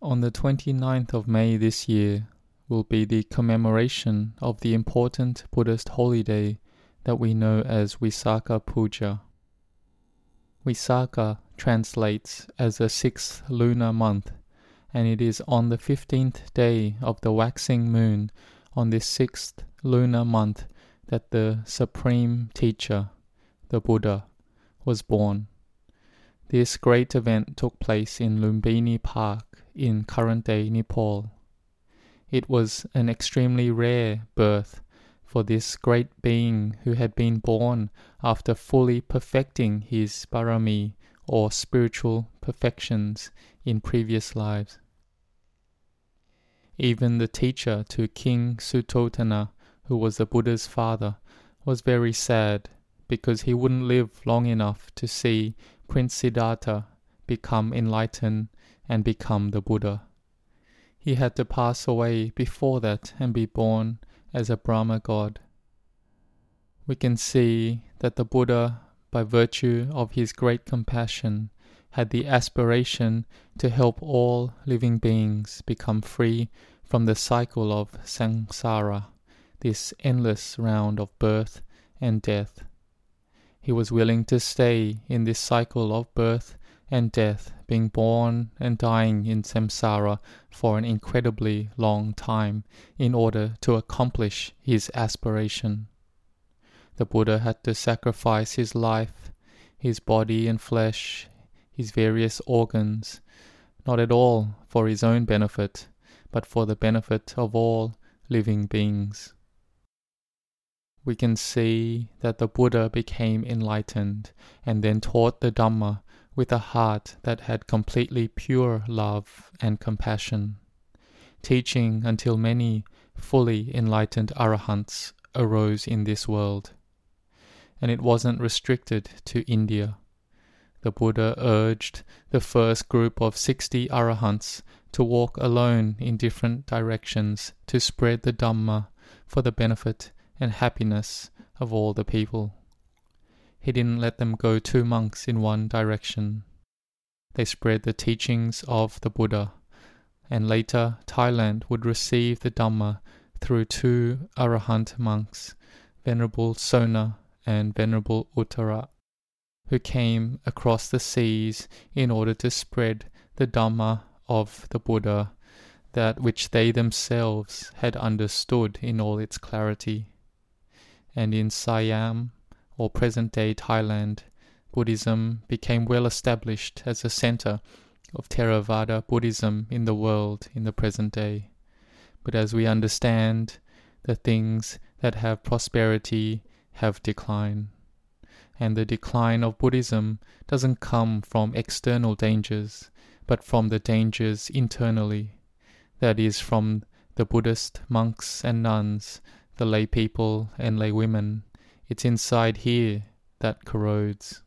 On the 29th of May this year will be the commemoration of the important Buddhist holiday that we know as Visakha Puja. Visakha translates as the sixth lunar month, and it is on the 15th day of the waxing moon on this sixth lunar month that the Supreme Teacher, the Buddha, was born. This great event took place in Lumbini Park in current day Nepal. It was an extremely rare birth for this great being who had been born after fully perfecting his parami or spiritual perfections in previous lives. Even the teacher to King Suddhodana, who was the Buddha's father, was very sad because he wouldn't live long enough to see Prince Siddhartha become enlightened and become the Buddha. He had to pass away before that and be born as a Brahma god. We can see that the Buddha, by virtue of his great compassion, had the aspiration to help all living beings become free from the cycle of samsara, this endless round of birth and death. He was willing to stay in this cycle of birth and death, being born and dying in samsara for an incredibly long time in order to accomplish his aspiration. The Buddha had to sacrifice his life, his body and flesh, his various organs, not at all for his own benefit, but for the benefit of all living beings. We can see that the Buddha became enlightened and then taught the Dhamma with a heart that had completely pure love and compassion, teaching until many fully enlightened arahants arose in this world. And it wasn't restricted to India. The Buddha urged the first group of 60 arahants to walk alone in different directions to spread the Dhamma for the benefit and happiness of all the people. He didn't let them go two monks in one direction. They spread the teachings of the Buddha, and later Thailand would receive the Dhamma through two Arahant monks, Venerable Sona and Venerable Uttara, who came across the seas in order to spread the Dhamma of the Buddha, that which they themselves had understood in all its clarity. And in Siam, or present day Thailand, Buddhism became well established as a center of Theravada Buddhism in the world in the present day. But as we understand, the things that have prosperity have decline. And the decline of Buddhism doesn't come from external dangers, but from the dangers internally. That is, from the Buddhist monks and nuns, the lay people and lay women, it's inside here that corrodes.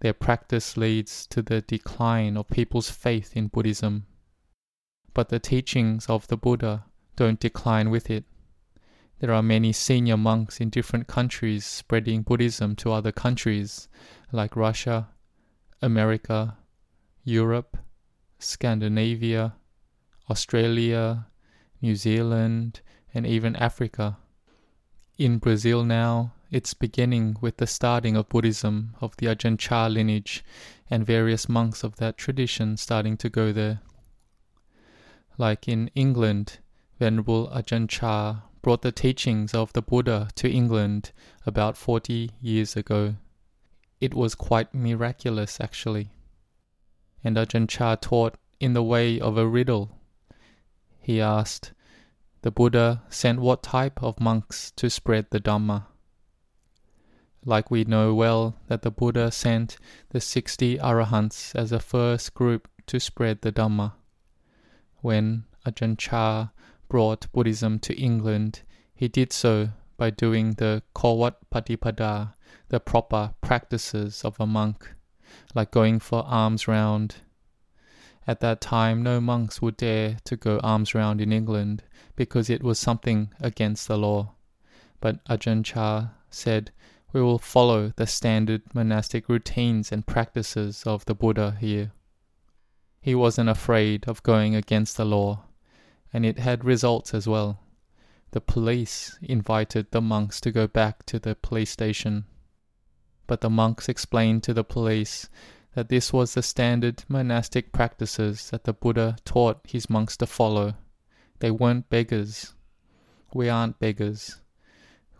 Their practice leads to the decline of people's faith in Buddhism. But the teachings of the Buddha don't decline with it. There are many senior monks in different countries spreading Buddhism to other countries like Russia, America, Europe, Scandinavia, Australia, New Zealand, and even Africa. In Brazil now, it's beginning with the starting of Buddhism of the Ajahn Chah lineage and various monks of that tradition starting to go there. Like in England, Venerable Ajahn Chah brought the teachings of the Buddha to England about 40 years ago. It was quite miraculous, actually. And Ajahn Chah taught in the way of a riddle. He asked, The Buddha sent what type of monks to spread the Dhamma? like we know well that the Buddha sent the 60 arahants as a first group to spread the Dhamma. When Ajahn Chah brought Buddhism to England, he did so by doing the Kawat Patipada, the proper practices of a monk, like going for alms round. At that time, no monks would dare to go alms round in England because it was something against the law. But Ajahn Chah said, we will follow the standard monastic routines and practices of the Buddha here. He wasn't afraid of going against the law, and it had results as well. The police invited the monks to go back to the police station. But the monks explained to the police that this was the standard monastic practices that the Buddha taught his monks to follow. They weren't beggars. We aren't beggars.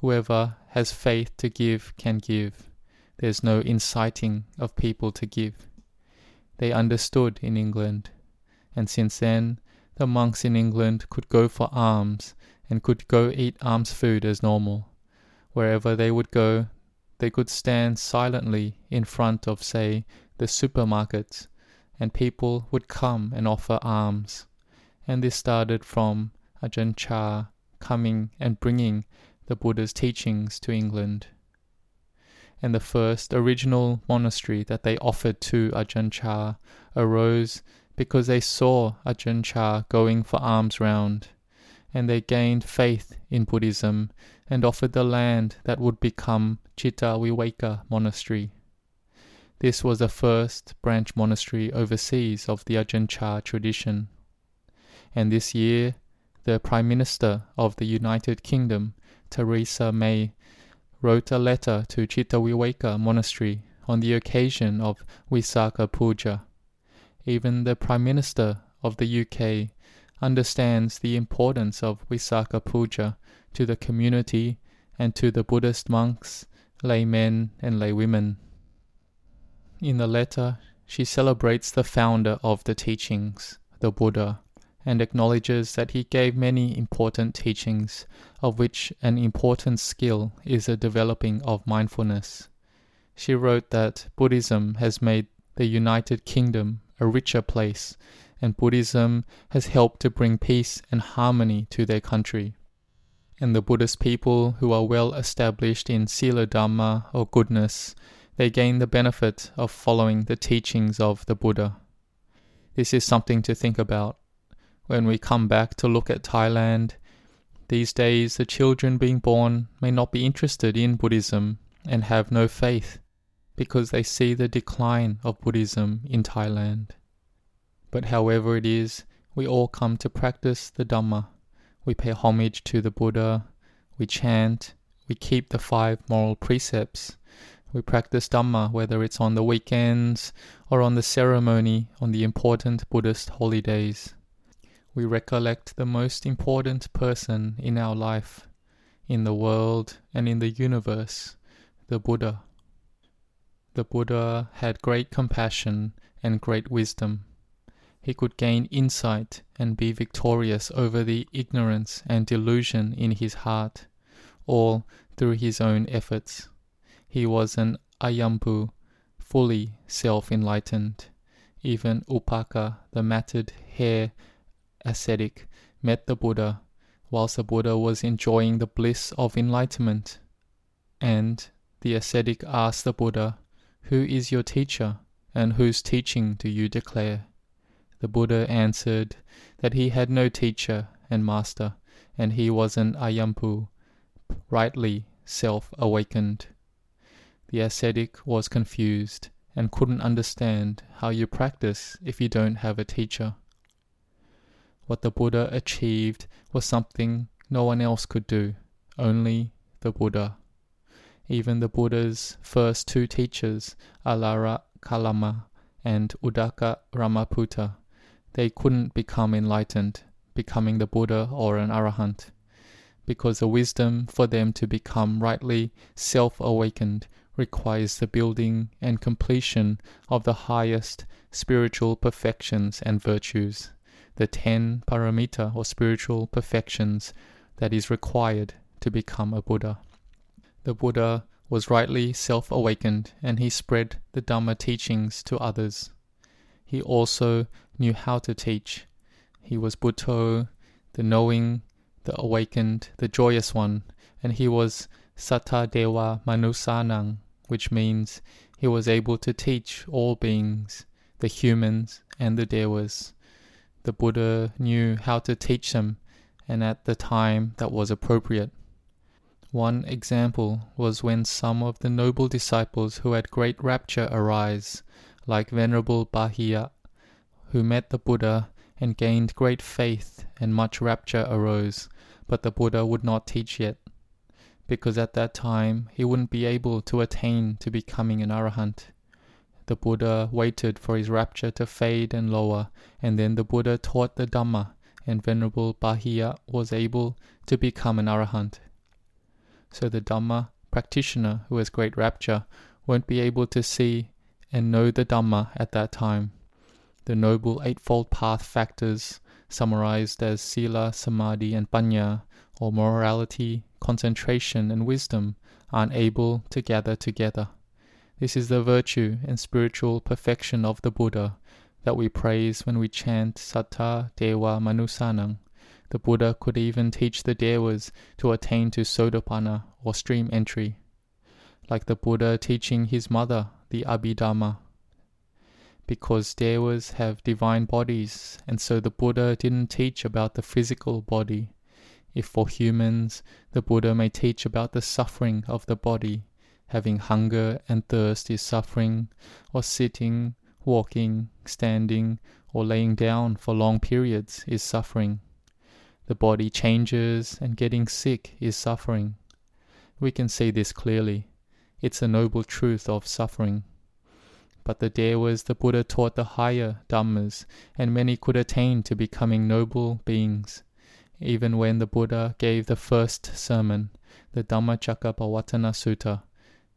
Whoever has faith to give can give. There's no inciting of people to give. They understood in England, and since then the monks in England could go for alms and could go eat alms food as normal. Wherever they would go, they could stand silently in front of, say, the supermarkets, and people would come and offer alms. And this started from Ajahn Chah coming and bringing the Buddha's teachings to England. And the first original monastery that they offered to Ajahn Chah arose because they saw Ajahn Chah going for alms round, and they gained faith in Buddhism and offered the land that would become Citta Viveka Monastery. This was the first branch monastery overseas of the Ajahn Chah tradition. And this year, the Prime Minister of the United Kingdom Theresa May wrote a letter to Citta Viveka Monastery on the occasion of Visakha Puja. Even the Prime Minister of the UK understands the importance of Visakha Puja to the community and to the Buddhist monks, laymen, and laywomen. In the letter, she celebrates the founder of the teachings, the Buddha, and acknowledges that he gave many important teachings, of which an important skill is the developing of mindfulness. She wrote that Buddhism has made the United Kingdom a richer place, and Buddhism has helped to bring peace and harmony to their country. And the Buddhist people who are well established in Sila Dhamma or goodness, they gain the benefit of following the teachings of the Buddha. This is something to think about when we come back to look at Thailand, these days the children being born may not be interested in Buddhism and have no faith because they see the decline of Buddhism in Thailand. But however it is, we all come to practice the Dhamma. We pay homage to the Buddha, we chant, we keep the five moral precepts. We practice Dhamma whether it's on the weekends or on the ceremony on the important Buddhist holy days we recollect the most important person in our life, in the world, and in the universe, the Buddha. The Buddha had great compassion and great wisdom. He could gain insight and be victorious over the ignorance and delusion in his heart, all through his own efforts. He was an Ayampu, fully self enlightened. Even Upaka, the matted hair ascetic met the Buddha whilst the Buddha was enjoying the bliss of enlightenment. And the ascetic asked the Buddha, Who is your teacher, and whose teaching do you declare? The Buddha answered that he had no teacher and master, and he was an ayampu, rightly self awakened. The ascetic was confused and couldn't understand how you practice if you don't have a teacher. What the Buddha achieved was something no one else could do, only the Buddha. Even the Buddha's first two teachers, Alara Kalama and Uddaka Ramaputta, they couldn't become enlightened, becoming the Buddha or an Arahant, because the wisdom for them to become rightly self awakened requires the building and completion of the highest spiritual perfections and virtues the ten paramita or spiritual perfections that is required to become a Buddha. The Buddha was rightly self awakened and he spread the Dhamma teachings to others. He also knew how to teach. He was Buddho, the knowing, the awakened, the joyous one, and he was Satta Dewa Manusanang, which means he was able to teach all beings, the humans and the Devas the Buddha knew how to teach them and at the time that was appropriate. One example was when some of the noble disciples who had great rapture arise, like Venerable Bahiya, who met the Buddha and gained great faith and much rapture arose, but the Buddha would not teach yet, because at that time he wouldn't be able to attain to becoming an arahant. The Buddha waited for his rapture to fade and lower, and then the Buddha taught the Dhamma, and Venerable Bahiya was able to become an arahant. So the Dhamma practitioner who has great rapture won't be able to see and know the Dhamma at that time. The Noble Eightfold Path factors, summarized as Sila, Samadhi, and Panya, or morality, concentration, and wisdom, aren't able to gather together. This is the virtue and spiritual perfection of the Buddha that we praise when we chant Satta Dewa Manusanang. The Buddha could even teach the Devas to attain to Sotapanna or stream entry, like the Buddha teaching his mother the Abhidhamma. Because Devas have divine bodies, and so the Buddha didn't teach about the physical body. If for humans, the Buddha may teach about the suffering of the body, having hunger and thirst is suffering, or sitting, walking, standing, or laying down for long periods is suffering. The body changes, and getting sick is suffering. We can see this clearly. It's a noble truth of suffering. But the Devas the Buddha taught the higher Dhammas, and many could attain to becoming noble beings. Even when the Buddha gave the first sermon, the Dhammacakkappavattana Sutta,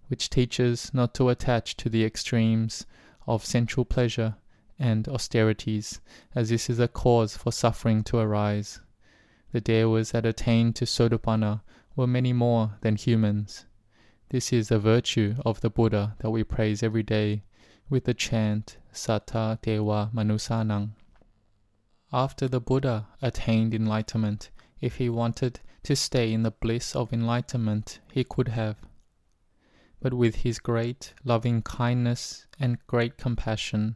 which teaches not to attach to the extremes of sensual pleasure and austerities, as this is a cause for suffering to arise. The Devas that attained to Sotapanna were many more than humans. This is the virtue of the Buddha that we praise every day with the chant Satta Dewa Manusanang. After the Buddha attained enlightenment, if he wanted to stay in the bliss of enlightenment, he could have. But with his great loving kindness and great compassion,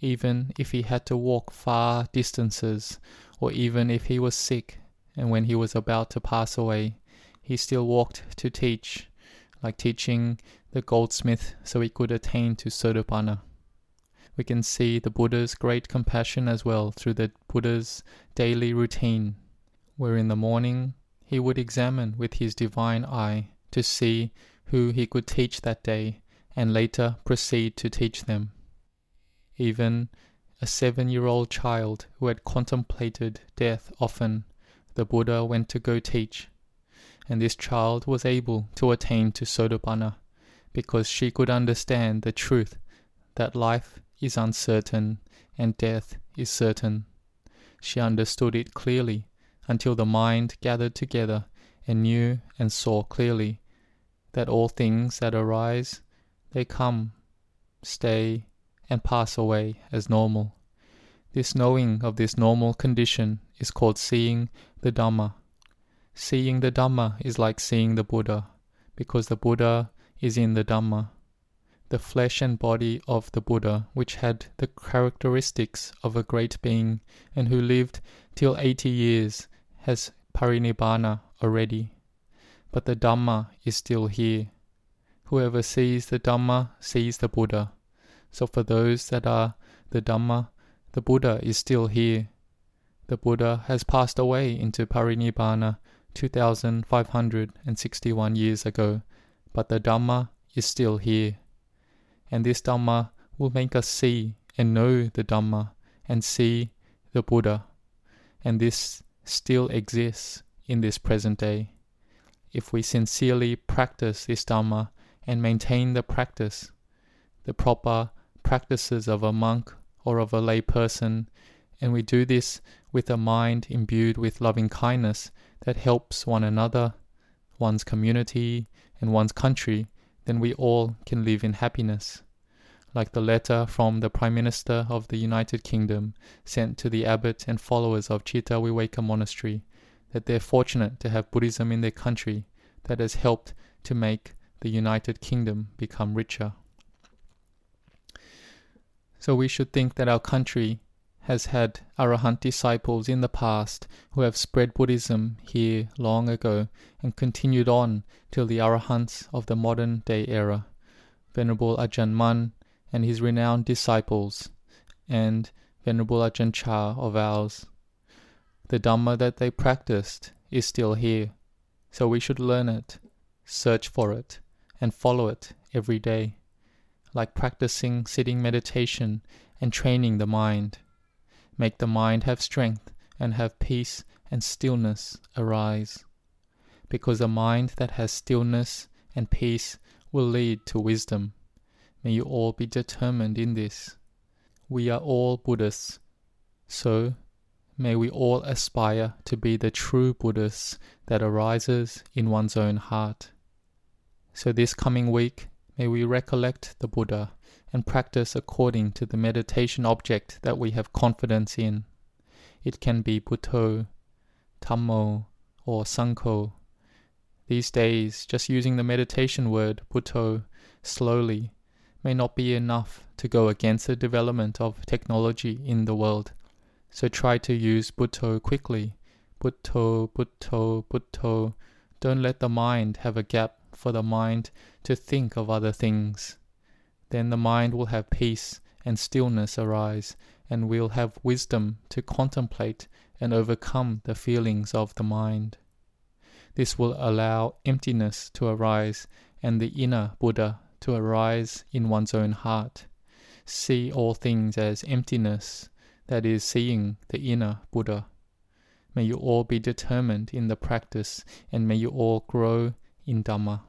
even if he had to walk far distances, or even if he was sick and when he was about to pass away, he still walked to teach like teaching the goldsmith so he could attain to Sotapanna. We can see the Buddha's great compassion as well through the Buddha's daily routine, where in the morning he would examine with his divine eye to see who he could teach that day and later proceed to teach them. Even a seven year old child who had contemplated death often, the Buddha went to go teach and this child was able to attain to Sotapanna because she could understand the truth that life is uncertain and death is certain. She understood it clearly until the mind gathered together and knew and saw clearly that all things that arise, they come, stay, and pass away as normal. This knowing of this normal condition is called seeing the Dhamma. Seeing the Dhamma is like seeing the Buddha, because the Buddha is in the Dhamma. The flesh and body of the Buddha, which had the characteristics of a great being and who lived till eighty years, has parinibbana already. But the Dhamma is still here. Whoever sees the Dhamma sees the Buddha. So for those that are the Dhamma, the Buddha is still here. The Buddha has passed away into parinibbana 2561 years ago, but the Dhamma is still here. And this Dhamma will make us see and know the Dhamma and see the Buddha. And this still exists in this present day. If we sincerely practice this Dhamma and maintain the practice, the proper practices of a monk or of a lay person, and we do this with a mind imbued with loving kindness, that helps one another, one's community, and one's country, then we all can live in happiness. Like the letter from the Prime Minister of the United Kingdom sent to the abbot and followers of Citta Viveka Monastery, that they're fortunate to have Buddhism in their country that has helped to make the United Kingdom become richer. So we should think that our country has had Arahant disciples in the past who have spread Buddhism here long ago and continued on till the Arahants of the modern day era, Venerable Ajahn Mun and his renowned disciples, and Venerable Ajahn Chah of ours. The Dhamma that they practiced is still here, so we should learn it, search for it, and follow it every day, like practicing sitting meditation and training the mind. Make the mind have strength and have peace and stillness arise. Because a mind that has stillness and peace will lead to wisdom. May you all be determined in this. We are all Buddhists, so may we all aspire to be the true Buddhists that arises in one's own heart. So this coming week, may we recollect the Buddha and practice according to the meditation object that we have confidence in. It can be Buddho, Dhammo, or Sangho. These days, just using the meditation word Buddho slowly may not be enough to go against the development of technology in the world. So try to use Buddho quickly. Buddho, Buddho, Buddho. Don't let the mind have a gap for the mind to think of other things. Then the mind will have peace and stillness arise, and will have wisdom to contemplate and overcome the feelings of the mind. This will allow emptiness to arise and the inner Buddha to arise in one's own heart. See all things as emptiness, that is, seeing the inner Buddha. May you all be determined in the practice, and may you all grow in Dhamma.